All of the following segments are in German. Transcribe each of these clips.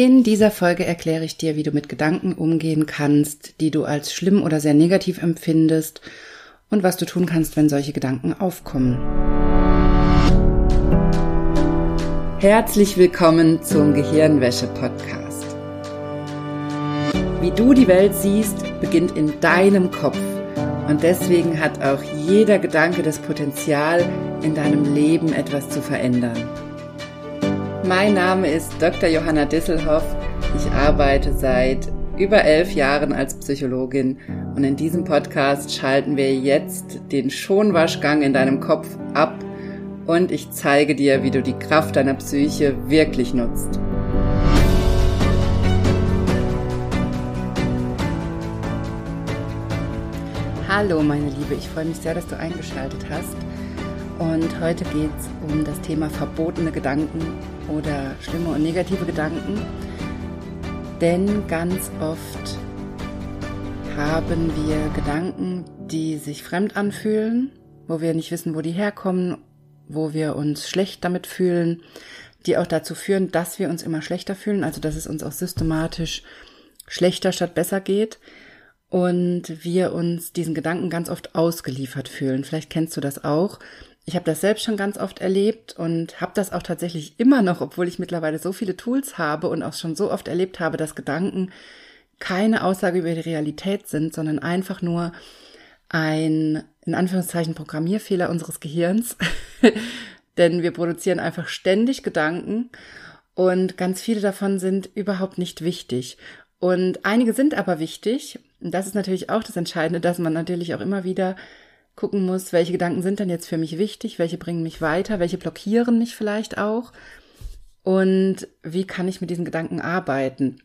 In dieser Folge erkläre ich dir, wie du mit Gedanken umgehen kannst, die du als schlimm oder sehr negativ empfindest und was du tun kannst, wenn solche Gedanken aufkommen. Herzlich willkommen zum Gehirnwäsche-Podcast. Wie du die Welt siehst, beginnt in deinem Kopf und deswegen hat auch jeder Gedanke das Potenzial, in deinem Leben etwas zu verändern. Mein Name ist Dr. Johanna Disselhoff. Ich arbeite seit über elf Jahren als Psychologin und in diesem Podcast schalten wir jetzt den Schonwaschgang in deinem Kopf ab und ich zeige dir, wie du die Kraft deiner Psyche wirklich nutzt. Hallo meine Liebe, ich freue mich sehr, dass du eingeschaltet hast. Und heute geht es um das Thema verbotene Gedanken oder schlimme und negative Gedanken. Denn ganz oft haben wir Gedanken, die sich fremd anfühlen, wo wir nicht wissen, wo die herkommen, wo wir uns schlecht damit fühlen, die auch dazu führen, dass wir uns immer schlechter fühlen, also dass es uns auch systematisch schlechter statt besser geht und wir uns diesen Gedanken ganz oft ausgeliefert fühlen. Vielleicht kennst du das auch, ich habe das selbst schon ganz oft erlebt und habe das auch tatsächlich immer noch, obwohl ich mittlerweile so viele Tools habe und auch schon so oft erlebt habe, dass Gedanken keine Aussage über die Realität sind, sondern einfach nur ein, in Anführungszeichen, Programmierfehler unseres Gehirns. Denn wir produzieren einfach ständig Gedanken und ganz viele davon sind überhaupt nicht wichtig. Und einige sind aber wichtig. Und das ist natürlich auch das Entscheidende, dass man natürlich auch immer wieder gucken muss, welche Gedanken sind denn jetzt für mich wichtig, welche bringen mich weiter, welche blockieren mich vielleicht auch und wie kann ich mit diesen Gedanken arbeiten.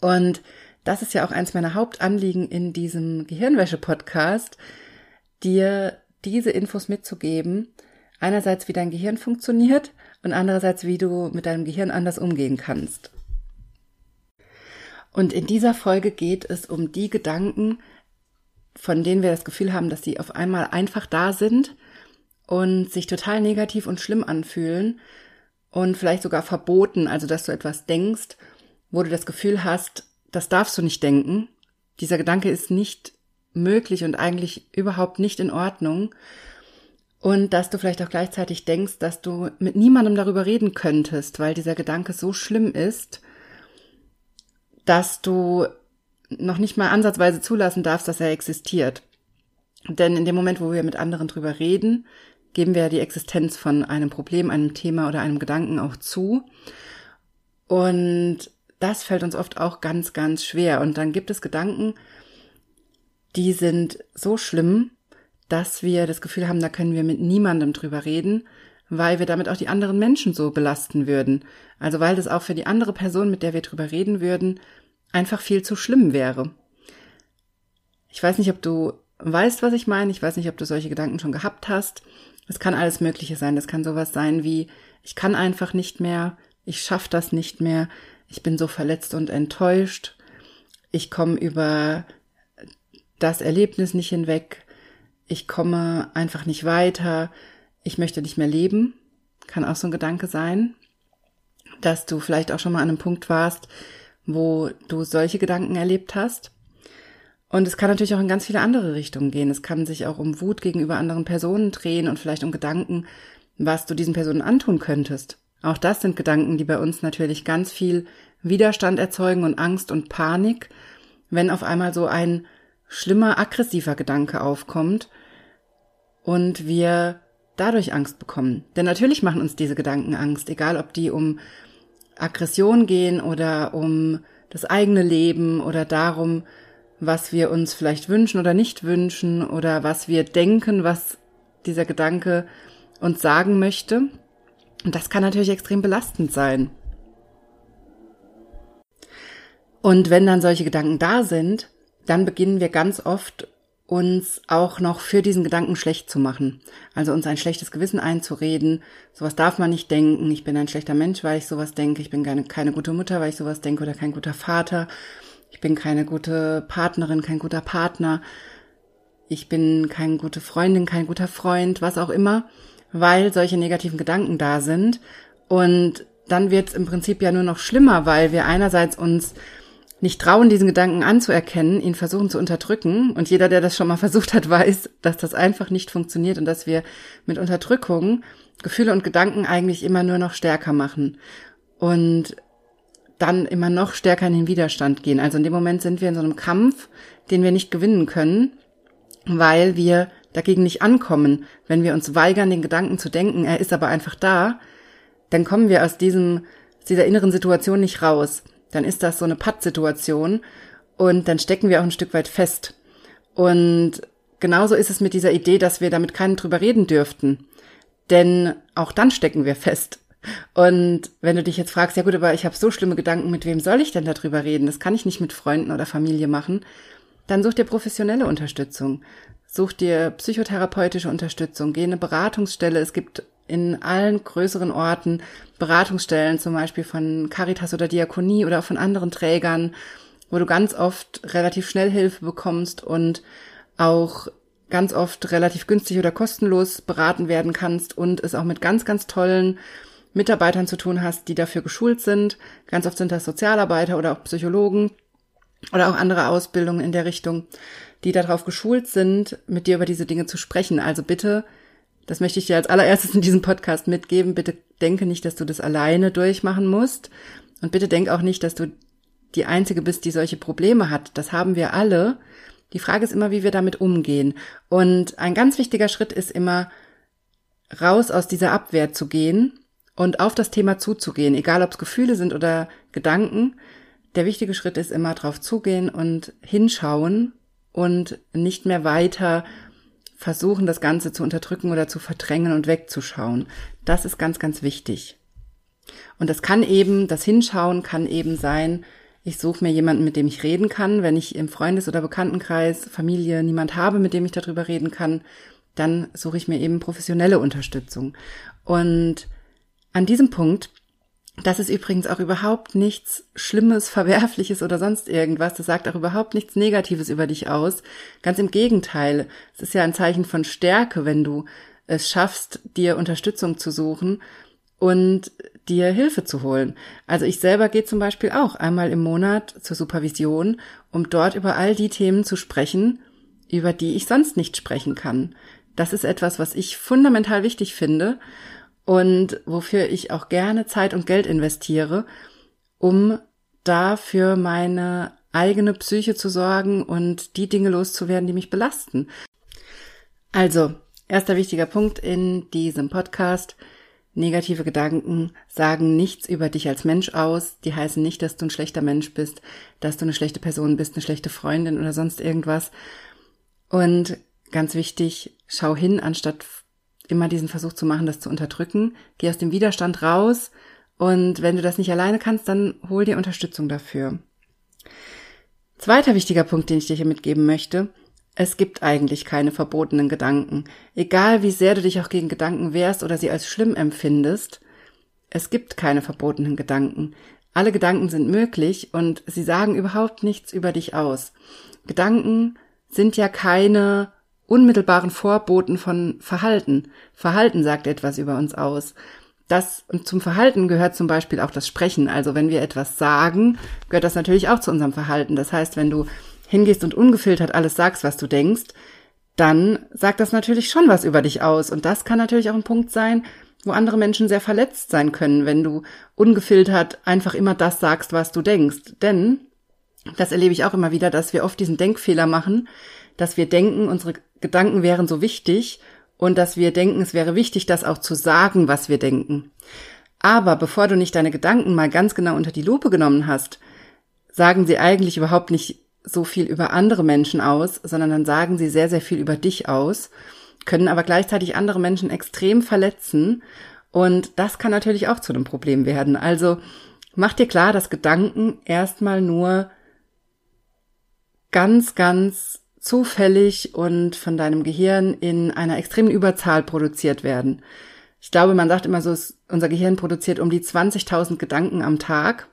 Und das ist ja auch eins meiner Hauptanliegen in diesem Gehirnwäsche-Podcast, dir diese Infos mitzugeben. Einerseits, wie dein Gehirn funktioniert und andererseits, wie du mit deinem Gehirn anders umgehen kannst. Und in dieser Folge geht es um die Gedanken, von denen wir das Gefühl haben, dass sie auf einmal einfach da sind und sich total negativ und schlimm anfühlen und vielleicht sogar verboten, also dass du etwas denkst, wo du das Gefühl hast, das darfst du nicht denken. Dieser Gedanke ist nicht möglich und eigentlich überhaupt nicht in Ordnung. Und dass du vielleicht auch gleichzeitig denkst, dass du mit niemandem darüber reden könntest, weil dieser Gedanke so schlimm ist, dass du noch nicht mal ansatzweise zulassen darfst, dass er existiert. Denn in dem Moment, wo wir mit anderen drüber reden, geben wir die Existenz von einem Problem, einem Thema oder einem Gedanken auch zu. Und das fällt uns oft auch ganz, ganz schwer. Und dann gibt es Gedanken, die sind so schlimm, dass wir das Gefühl haben, da können wir mit niemandem drüber reden, weil wir damit auch die anderen Menschen so belasten würden. Also weil das auch für die andere Person, mit der wir drüber reden würden, einfach viel zu schlimm wäre. Ich weiß nicht, ob du weißt, was ich meine. Ich weiß nicht, ob du solche Gedanken schon gehabt hast. Es kann alles Mögliche sein. Das kann sowas sein wie, ich kann einfach nicht mehr, ich schaff das nicht mehr, ich bin so verletzt und enttäuscht, ich komme über das Erlebnis nicht hinweg, ich komme einfach nicht weiter, ich möchte nicht mehr leben. Kann auch so ein Gedanke sein, dass du vielleicht auch schon mal an einem Punkt warst, wo du solche Gedanken erlebt hast. Und es kann natürlich auch in ganz viele andere Richtungen gehen. Es kann sich auch um Wut gegenüber anderen Personen drehen und vielleicht um Gedanken, was du diesen Personen antun könntest. Auch das sind Gedanken, die bei uns natürlich ganz viel Widerstand erzeugen und Angst und Panik, wenn auf einmal so ein schlimmer, aggressiver Gedanke aufkommt und wir dadurch Angst bekommen. Denn natürlich machen uns diese Gedanken Angst, egal ob die um Aggression gehen oder um das eigene Leben oder darum, was wir uns vielleicht wünschen oder nicht wünschen oder was wir denken, was dieser Gedanke uns sagen möchte. Und das kann natürlich extrem belastend sein. Und wenn dann solche Gedanken da sind, dann beginnen wir ganz oft uns auch noch für diesen Gedanken schlecht zu machen. Also uns ein schlechtes Gewissen einzureden. Sowas darf man nicht denken. Ich bin ein schlechter Mensch, weil ich sowas denke. Ich bin keine, keine gute Mutter, weil ich sowas denke oder kein guter Vater. Ich bin keine gute Partnerin, kein guter Partner. Ich bin keine gute Freundin, kein guter Freund, was auch immer, weil solche negativen Gedanken da sind. Und dann wird es im Prinzip ja nur noch schlimmer, weil wir einerseits uns nicht trauen, diesen Gedanken anzuerkennen, ihn versuchen zu unterdrücken. Und jeder, der das schon mal versucht hat, weiß, dass das einfach nicht funktioniert und dass wir mit Unterdrückung Gefühle und Gedanken eigentlich immer nur noch stärker machen und dann immer noch stärker in den Widerstand gehen. Also in dem Moment sind wir in so einem Kampf, den wir nicht gewinnen können, weil wir dagegen nicht ankommen. Wenn wir uns weigern, den Gedanken zu denken, er ist aber einfach da, dann kommen wir aus diesem, aus dieser inneren Situation nicht raus dann ist das so eine Pattsituation und dann stecken wir auch ein Stück weit fest. Und genauso ist es mit dieser Idee, dass wir damit keinen drüber reden dürften. Denn auch dann stecken wir fest. Und wenn du dich jetzt fragst, ja gut, aber ich habe so schlimme Gedanken, mit wem soll ich denn darüber reden? Das kann ich nicht mit Freunden oder Familie machen. Dann such dir professionelle Unterstützung. Such dir psychotherapeutische Unterstützung. Geh in eine Beratungsstelle. Es gibt in allen größeren Orten Beratungsstellen, zum Beispiel von Caritas oder Diakonie oder auch von anderen Trägern, wo du ganz oft relativ schnell Hilfe bekommst und auch ganz oft relativ günstig oder kostenlos beraten werden kannst und es auch mit ganz, ganz tollen Mitarbeitern zu tun hast, die dafür geschult sind. Ganz oft sind das Sozialarbeiter oder auch Psychologen oder auch andere Ausbildungen in der Richtung, die darauf geschult sind, mit dir über diese Dinge zu sprechen. Also bitte das möchte ich dir als allererstes in diesem Podcast mitgeben. Bitte denke nicht, dass du das alleine durchmachen musst. Und bitte denk auch nicht, dass du die Einzige bist, die solche Probleme hat. Das haben wir alle. Die Frage ist immer, wie wir damit umgehen. Und ein ganz wichtiger Schritt ist immer, raus aus dieser Abwehr zu gehen und auf das Thema zuzugehen, egal ob es Gefühle sind oder Gedanken. Der wichtige Schritt ist immer drauf zugehen und hinschauen und nicht mehr weiter versuchen, das Ganze zu unterdrücken oder zu verdrängen und wegzuschauen. Das ist ganz, ganz wichtig. Und das kann eben, das Hinschauen kann eben sein, ich suche mir jemanden, mit dem ich reden kann. Wenn ich im Freundes- oder Bekanntenkreis, Familie niemand habe, mit dem ich darüber reden kann, dann suche ich mir eben professionelle Unterstützung. Und an diesem Punkt das ist übrigens auch überhaupt nichts Schlimmes, Verwerfliches oder sonst irgendwas. Das sagt auch überhaupt nichts Negatives über dich aus. Ganz im Gegenteil. Es ist ja ein Zeichen von Stärke, wenn du es schaffst, dir Unterstützung zu suchen und dir Hilfe zu holen. Also ich selber gehe zum Beispiel auch einmal im Monat zur Supervision, um dort über all die Themen zu sprechen, über die ich sonst nicht sprechen kann. Das ist etwas, was ich fundamental wichtig finde und wofür ich auch gerne Zeit und Geld investiere, um da für meine eigene Psyche zu sorgen und die Dinge loszuwerden, die mich belasten. Also, erster wichtiger Punkt in diesem Podcast. Negative Gedanken sagen nichts über dich als Mensch aus. Die heißen nicht, dass du ein schlechter Mensch bist, dass du eine schlechte Person bist, eine schlechte Freundin oder sonst irgendwas. Und ganz wichtig, schau hin, anstatt immer diesen Versuch zu machen, das zu unterdrücken. Geh aus dem Widerstand raus und wenn du das nicht alleine kannst, dann hol dir Unterstützung dafür. Zweiter wichtiger Punkt, den ich dir hier mitgeben möchte. Es gibt eigentlich keine verbotenen Gedanken. Egal wie sehr du dich auch gegen Gedanken wehrst oder sie als schlimm empfindest, es gibt keine verbotenen Gedanken. Alle Gedanken sind möglich und sie sagen überhaupt nichts über dich aus. Gedanken sind ja keine unmittelbaren Vorboten von Verhalten. Verhalten sagt etwas über uns aus. Das, zum Verhalten gehört zum Beispiel auch das Sprechen. Also wenn wir etwas sagen, gehört das natürlich auch zu unserem Verhalten. Das heißt, wenn du hingehst und ungefiltert alles sagst, was du denkst, dann sagt das natürlich schon was über dich aus. Und das kann natürlich auch ein Punkt sein, wo andere Menschen sehr verletzt sein können, wenn du ungefiltert einfach immer das sagst, was du denkst. Denn, das erlebe ich auch immer wieder, dass wir oft diesen Denkfehler machen, dass wir denken, unsere Gedanken wären so wichtig und dass wir denken, es wäre wichtig, das auch zu sagen, was wir denken. Aber bevor du nicht deine Gedanken mal ganz genau unter die Lupe genommen hast, sagen sie eigentlich überhaupt nicht so viel über andere Menschen aus, sondern dann sagen sie sehr, sehr viel über dich aus, können aber gleichzeitig andere Menschen extrem verletzen und das kann natürlich auch zu einem Problem werden. Also mach dir klar, dass Gedanken erstmal nur ganz, ganz zufällig und von deinem Gehirn in einer extremen Überzahl produziert werden. Ich glaube, man sagt immer so, unser Gehirn produziert um die 20.000 Gedanken am Tag.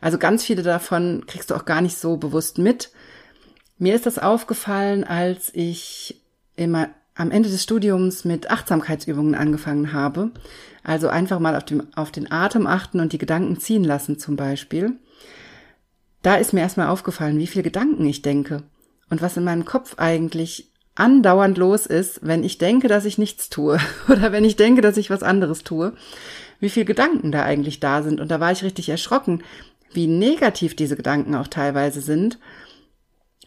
Also ganz viele davon kriegst du auch gar nicht so bewusst mit. Mir ist das aufgefallen, als ich immer am Ende des Studiums mit Achtsamkeitsübungen angefangen habe, also einfach mal auf, dem, auf den Atem achten und die Gedanken ziehen lassen zum Beispiel, da ist mir erstmal aufgefallen, wie viele Gedanken ich denke und was in meinem Kopf eigentlich andauernd los ist, wenn ich denke, dass ich nichts tue oder wenn ich denke, dass ich was anderes tue, wie viele Gedanken da eigentlich da sind. Und da war ich richtig erschrocken, wie negativ diese Gedanken auch teilweise sind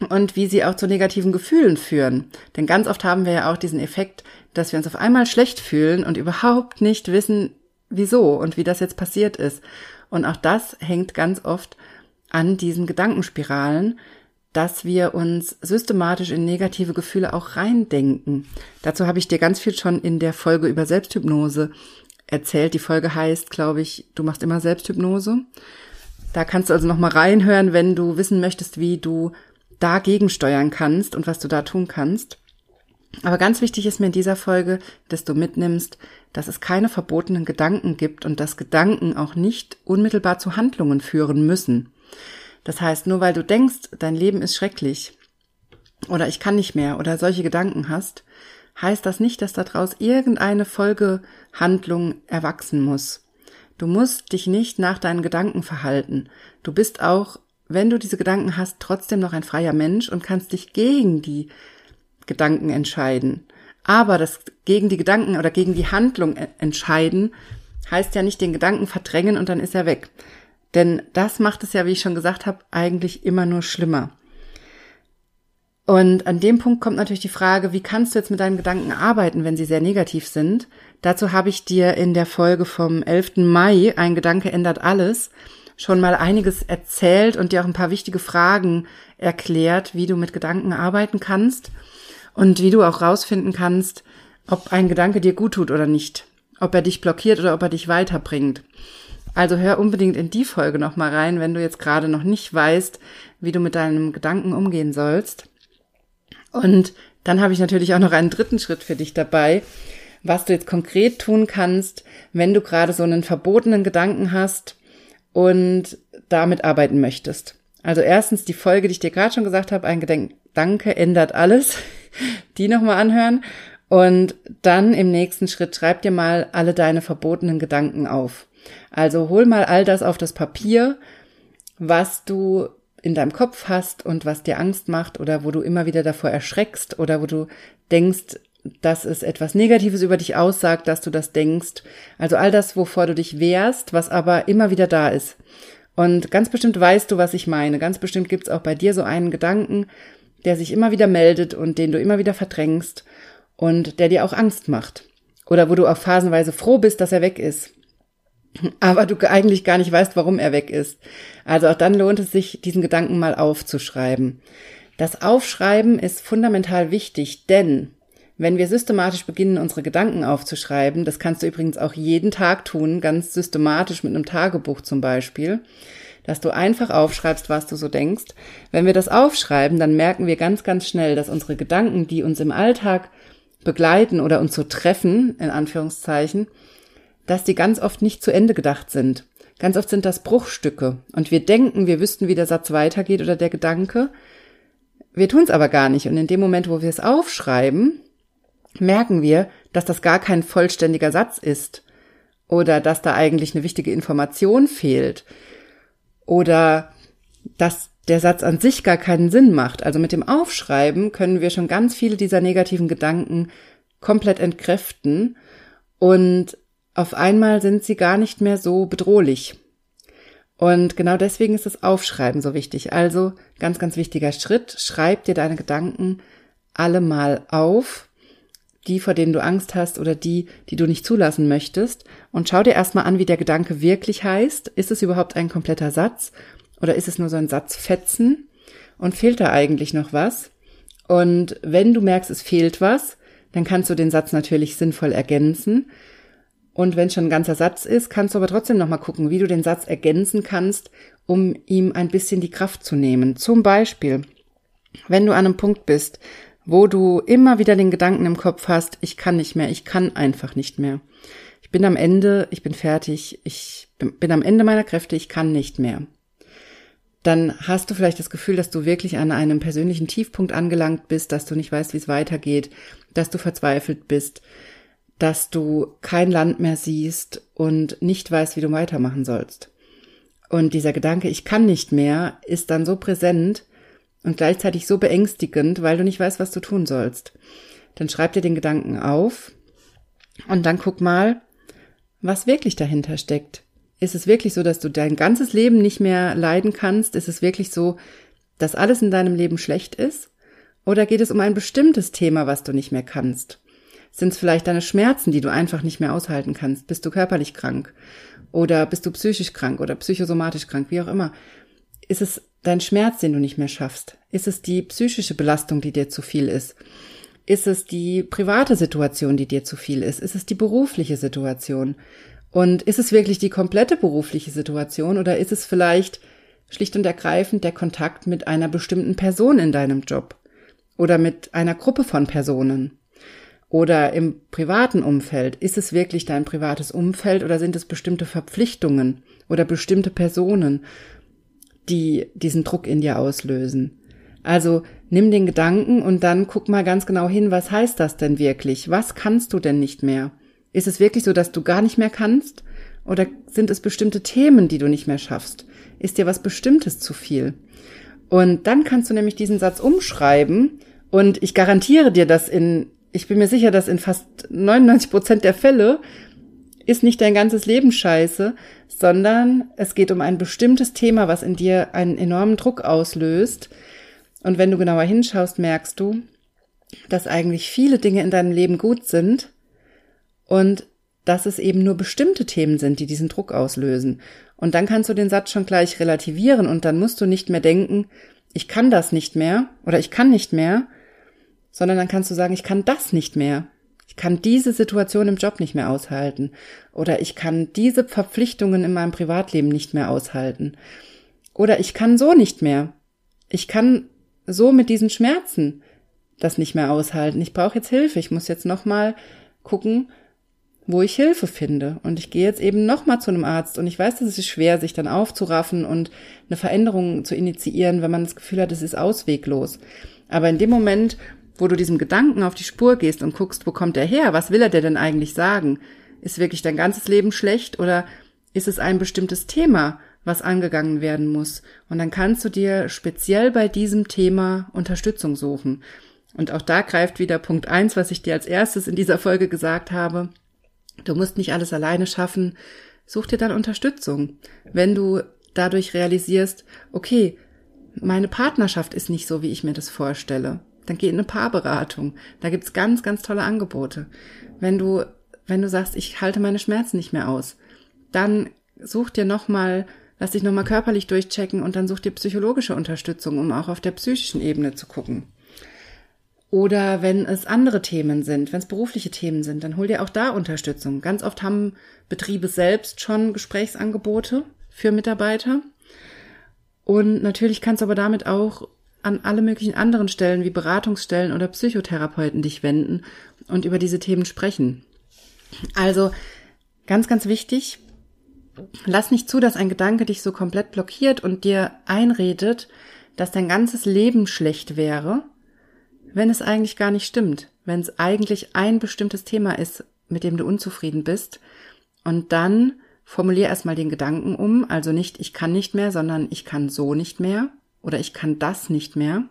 und wie sie auch zu negativen Gefühlen führen. Denn ganz oft haben wir ja auch diesen Effekt, dass wir uns auf einmal schlecht fühlen und überhaupt nicht wissen, wieso und wie das jetzt passiert ist. Und auch das hängt ganz oft an diesen Gedankenspiralen, dass wir uns systematisch in negative Gefühle auch reindenken. Dazu habe ich dir ganz viel schon in der Folge über Selbsthypnose erzählt. Die Folge heißt, glaube ich, du machst immer Selbsthypnose. Da kannst du also noch mal reinhören, wenn du wissen möchtest, wie du dagegen steuern kannst und was du da tun kannst. Aber ganz wichtig ist mir in dieser Folge, dass du mitnimmst, dass es keine verbotenen Gedanken gibt und dass Gedanken auch nicht unmittelbar zu Handlungen führen müssen. Das heißt, nur weil du denkst, dein Leben ist schrecklich oder ich kann nicht mehr oder solche Gedanken hast, heißt das nicht, dass daraus irgendeine Folgehandlung erwachsen muss. Du musst dich nicht nach deinen Gedanken verhalten. Du bist auch, wenn du diese Gedanken hast, trotzdem noch ein freier Mensch und kannst dich gegen die Gedanken entscheiden. Aber das gegen die Gedanken oder gegen die Handlung entscheiden heißt ja nicht den Gedanken verdrängen und dann ist er weg. Denn das macht es ja, wie ich schon gesagt habe, eigentlich immer nur schlimmer. Und an dem Punkt kommt natürlich die Frage, wie kannst du jetzt mit deinen Gedanken arbeiten, wenn sie sehr negativ sind? Dazu habe ich dir in der Folge vom 11. Mai, ein Gedanke ändert alles, schon mal einiges erzählt und dir auch ein paar wichtige Fragen erklärt, wie du mit Gedanken arbeiten kannst und wie du auch rausfinden kannst, ob ein Gedanke dir gut tut oder nicht, ob er dich blockiert oder ob er dich weiterbringt. Also hör unbedingt in die Folge nochmal rein, wenn du jetzt gerade noch nicht weißt, wie du mit deinem Gedanken umgehen sollst. Und dann habe ich natürlich auch noch einen dritten Schritt für dich dabei, was du jetzt konkret tun kannst, wenn du gerade so einen verbotenen Gedanken hast und damit arbeiten möchtest. Also erstens die Folge, die ich dir gerade schon gesagt habe, ein Gedanke ändert alles, die nochmal anhören. Und dann im nächsten Schritt schreib dir mal alle deine verbotenen Gedanken auf. Also hol mal all das auf das Papier, was du in deinem Kopf hast und was dir Angst macht oder wo du immer wieder davor erschreckst oder wo du denkst, dass es etwas Negatives über dich aussagt, dass du das denkst. Also all das, wovor du dich wehrst, was aber immer wieder da ist. Und ganz bestimmt weißt du, was ich meine. Ganz bestimmt gibt's auch bei dir so einen Gedanken, der sich immer wieder meldet und den du immer wieder verdrängst und der dir auch Angst macht. Oder wo du auch phasenweise froh bist, dass er weg ist aber du eigentlich gar nicht weißt, warum er weg ist. Also auch dann lohnt es sich, diesen Gedanken mal aufzuschreiben. Das Aufschreiben ist fundamental wichtig, denn wenn wir systematisch beginnen, unsere Gedanken aufzuschreiben, das kannst du übrigens auch jeden Tag tun, ganz systematisch mit einem Tagebuch zum Beispiel, dass du einfach aufschreibst, was du so denkst. Wenn wir das aufschreiben, dann merken wir ganz, ganz schnell, dass unsere Gedanken, die uns im Alltag begleiten oder uns so treffen, in Anführungszeichen, dass die ganz oft nicht zu Ende gedacht sind. Ganz oft sind das Bruchstücke und wir denken, wir wüssten, wie der Satz weitergeht oder der Gedanke. Wir tun es aber gar nicht und in dem Moment, wo wir es aufschreiben, merken wir, dass das gar kein vollständiger Satz ist oder dass da eigentlich eine wichtige Information fehlt oder dass der Satz an sich gar keinen Sinn macht. Also mit dem Aufschreiben können wir schon ganz viele dieser negativen Gedanken komplett entkräften und auf einmal sind sie gar nicht mehr so bedrohlich. Und genau deswegen ist das Aufschreiben so wichtig. Also ganz, ganz wichtiger Schritt. Schreib dir deine Gedanken alle mal auf, die, vor denen du Angst hast oder die, die du nicht zulassen möchtest. Und schau dir erstmal an, wie der Gedanke wirklich heißt. Ist es überhaupt ein kompletter Satz oder ist es nur so ein Satzfetzen? Und fehlt da eigentlich noch was? Und wenn du merkst, es fehlt was, dann kannst du den Satz natürlich sinnvoll ergänzen. Und wenn schon ein ganzer Satz ist, kannst du aber trotzdem nochmal gucken, wie du den Satz ergänzen kannst, um ihm ein bisschen die Kraft zu nehmen. Zum Beispiel, wenn du an einem Punkt bist, wo du immer wieder den Gedanken im Kopf hast, ich kann nicht mehr, ich kann einfach nicht mehr. Ich bin am Ende, ich bin fertig, ich bin am Ende meiner Kräfte, ich kann nicht mehr. dann hast du vielleicht das Gefühl, dass du wirklich an einem persönlichen Tiefpunkt angelangt bist, dass du nicht weißt, wie es weitergeht, dass du verzweifelt bist, dass du kein Land mehr siehst und nicht weißt, wie du weitermachen sollst. Und dieser Gedanke, ich kann nicht mehr, ist dann so präsent und gleichzeitig so beängstigend, weil du nicht weißt, was du tun sollst. Dann schreib dir den Gedanken auf und dann guck mal, was wirklich dahinter steckt. Ist es wirklich so, dass du dein ganzes Leben nicht mehr leiden kannst? Ist es wirklich so, dass alles in deinem Leben schlecht ist? Oder geht es um ein bestimmtes Thema, was du nicht mehr kannst? Sind es vielleicht deine Schmerzen, die du einfach nicht mehr aushalten kannst? Bist du körperlich krank? Oder bist du psychisch krank oder psychosomatisch krank, wie auch immer? Ist es dein Schmerz, den du nicht mehr schaffst? Ist es die psychische Belastung, die dir zu viel ist? Ist es die private Situation, die dir zu viel ist? Ist es die berufliche Situation? Und ist es wirklich die komplette berufliche Situation oder ist es vielleicht schlicht und ergreifend der Kontakt mit einer bestimmten Person in deinem Job oder mit einer Gruppe von Personen? Oder im privaten Umfeld, ist es wirklich dein privates Umfeld oder sind es bestimmte Verpflichtungen oder bestimmte Personen, die diesen Druck in dir auslösen? Also nimm den Gedanken und dann guck mal ganz genau hin, was heißt das denn wirklich? Was kannst du denn nicht mehr? Ist es wirklich so, dass du gar nicht mehr kannst? Oder sind es bestimmte Themen, die du nicht mehr schaffst? Ist dir was Bestimmtes zu viel? Und dann kannst du nämlich diesen Satz umschreiben und ich garantiere dir, dass in, ich bin mir sicher, dass in fast 99 Prozent der Fälle ist nicht dein ganzes Leben scheiße, sondern es geht um ein bestimmtes Thema, was in dir einen enormen Druck auslöst. Und wenn du genauer hinschaust, merkst du, dass eigentlich viele Dinge in deinem Leben gut sind, und dass es eben nur bestimmte Themen sind, die diesen Druck auslösen. Und dann kannst du den Satz schon gleich relativieren und dann musst du nicht mehr denken, ich kann das nicht mehr oder ich kann nicht mehr, sondern dann kannst du sagen, ich kann das nicht mehr. Ich kann diese Situation im Job nicht mehr aushalten oder ich kann diese Verpflichtungen in meinem Privatleben nicht mehr aushalten oder ich kann so nicht mehr. Ich kann so mit diesen Schmerzen das nicht mehr aushalten. Ich brauche jetzt Hilfe. Ich muss jetzt noch mal gucken, wo ich Hilfe finde. Und ich gehe jetzt eben nochmal zu einem Arzt und ich weiß, dass es ist schwer, sich dann aufzuraffen und eine Veränderung zu initiieren, wenn man das Gefühl hat, es ist ausweglos. Aber in dem Moment, wo du diesem Gedanken auf die Spur gehst und guckst, wo kommt er her? Was will er dir denn eigentlich sagen? Ist wirklich dein ganzes Leben schlecht oder ist es ein bestimmtes Thema, was angegangen werden muss? Und dann kannst du dir speziell bei diesem Thema Unterstützung suchen. Und auch da greift wieder Punkt eins, was ich dir als erstes in dieser Folge gesagt habe. Du musst nicht alles alleine schaffen. Such dir dann Unterstützung. Wenn du dadurch realisierst, okay, meine Partnerschaft ist nicht so, wie ich mir das vorstelle, dann geh in eine Paarberatung. Da gibt's ganz, ganz tolle Angebote. Wenn du, wenn du sagst, ich halte meine Schmerzen nicht mehr aus, dann such dir nochmal, lass dich nochmal körperlich durchchecken und dann such dir psychologische Unterstützung, um auch auf der psychischen Ebene zu gucken. Oder wenn es andere Themen sind, wenn es berufliche Themen sind, dann hol dir auch da Unterstützung. Ganz oft haben Betriebe selbst schon Gesprächsangebote für Mitarbeiter. Und natürlich kannst du aber damit auch an alle möglichen anderen Stellen wie Beratungsstellen oder Psychotherapeuten dich wenden und über diese Themen sprechen. Also ganz, ganz wichtig, lass nicht zu, dass ein Gedanke dich so komplett blockiert und dir einredet, dass dein ganzes Leben schlecht wäre wenn es eigentlich gar nicht stimmt, wenn es eigentlich ein bestimmtes Thema ist, mit dem du unzufrieden bist, und dann formulier erstmal den Gedanken um, also nicht ich kann nicht mehr, sondern ich kann so nicht mehr oder ich kann das nicht mehr.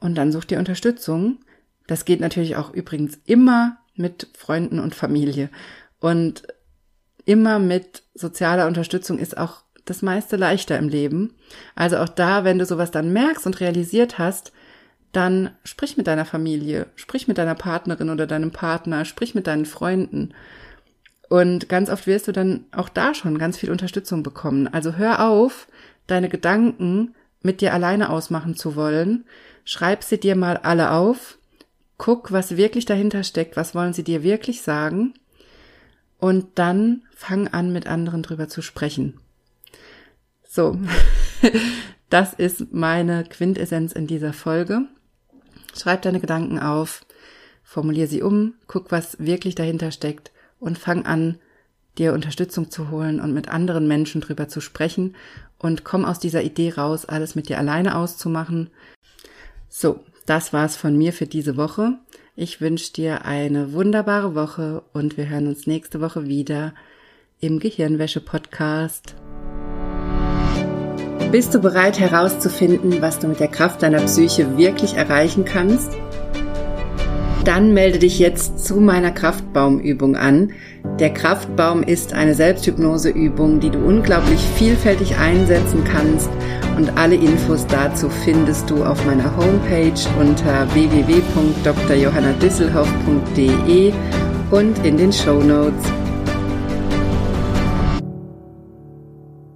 Und dann such dir Unterstützung. Das geht natürlich auch übrigens immer mit Freunden und Familie. Und immer mit sozialer Unterstützung ist auch das meiste leichter im Leben. Also auch da, wenn du sowas dann merkst und realisiert hast, dann sprich mit deiner Familie, sprich mit deiner Partnerin oder deinem Partner, sprich mit deinen Freunden. Und ganz oft wirst du dann auch da schon ganz viel Unterstützung bekommen. Also hör auf, deine Gedanken mit dir alleine ausmachen zu wollen. Schreib sie dir mal alle auf. Guck, was wirklich dahinter steckt. Was wollen sie dir wirklich sagen? Und dann fang an, mit anderen drüber zu sprechen. So. Das ist meine Quintessenz in dieser Folge. Schreib deine Gedanken auf, formulier sie um, guck, was wirklich dahinter steckt und fang an, dir Unterstützung zu holen und mit anderen Menschen drüber zu sprechen und komm aus dieser Idee raus, alles mit dir alleine auszumachen. So, das war's von mir für diese Woche. Ich wünsche dir eine wunderbare Woche und wir hören uns nächste Woche wieder im Gehirnwäsche-Podcast. Bist du bereit herauszufinden, was du mit der Kraft deiner Psyche wirklich erreichen kannst? Dann melde dich jetzt zu meiner Kraftbaumübung an. Der Kraftbaum ist eine Selbsthypnoseübung, die du unglaublich vielfältig einsetzen kannst. Und alle Infos dazu findest du auf meiner Homepage unter www.drjohannadisselhoff.de und in den Show Notes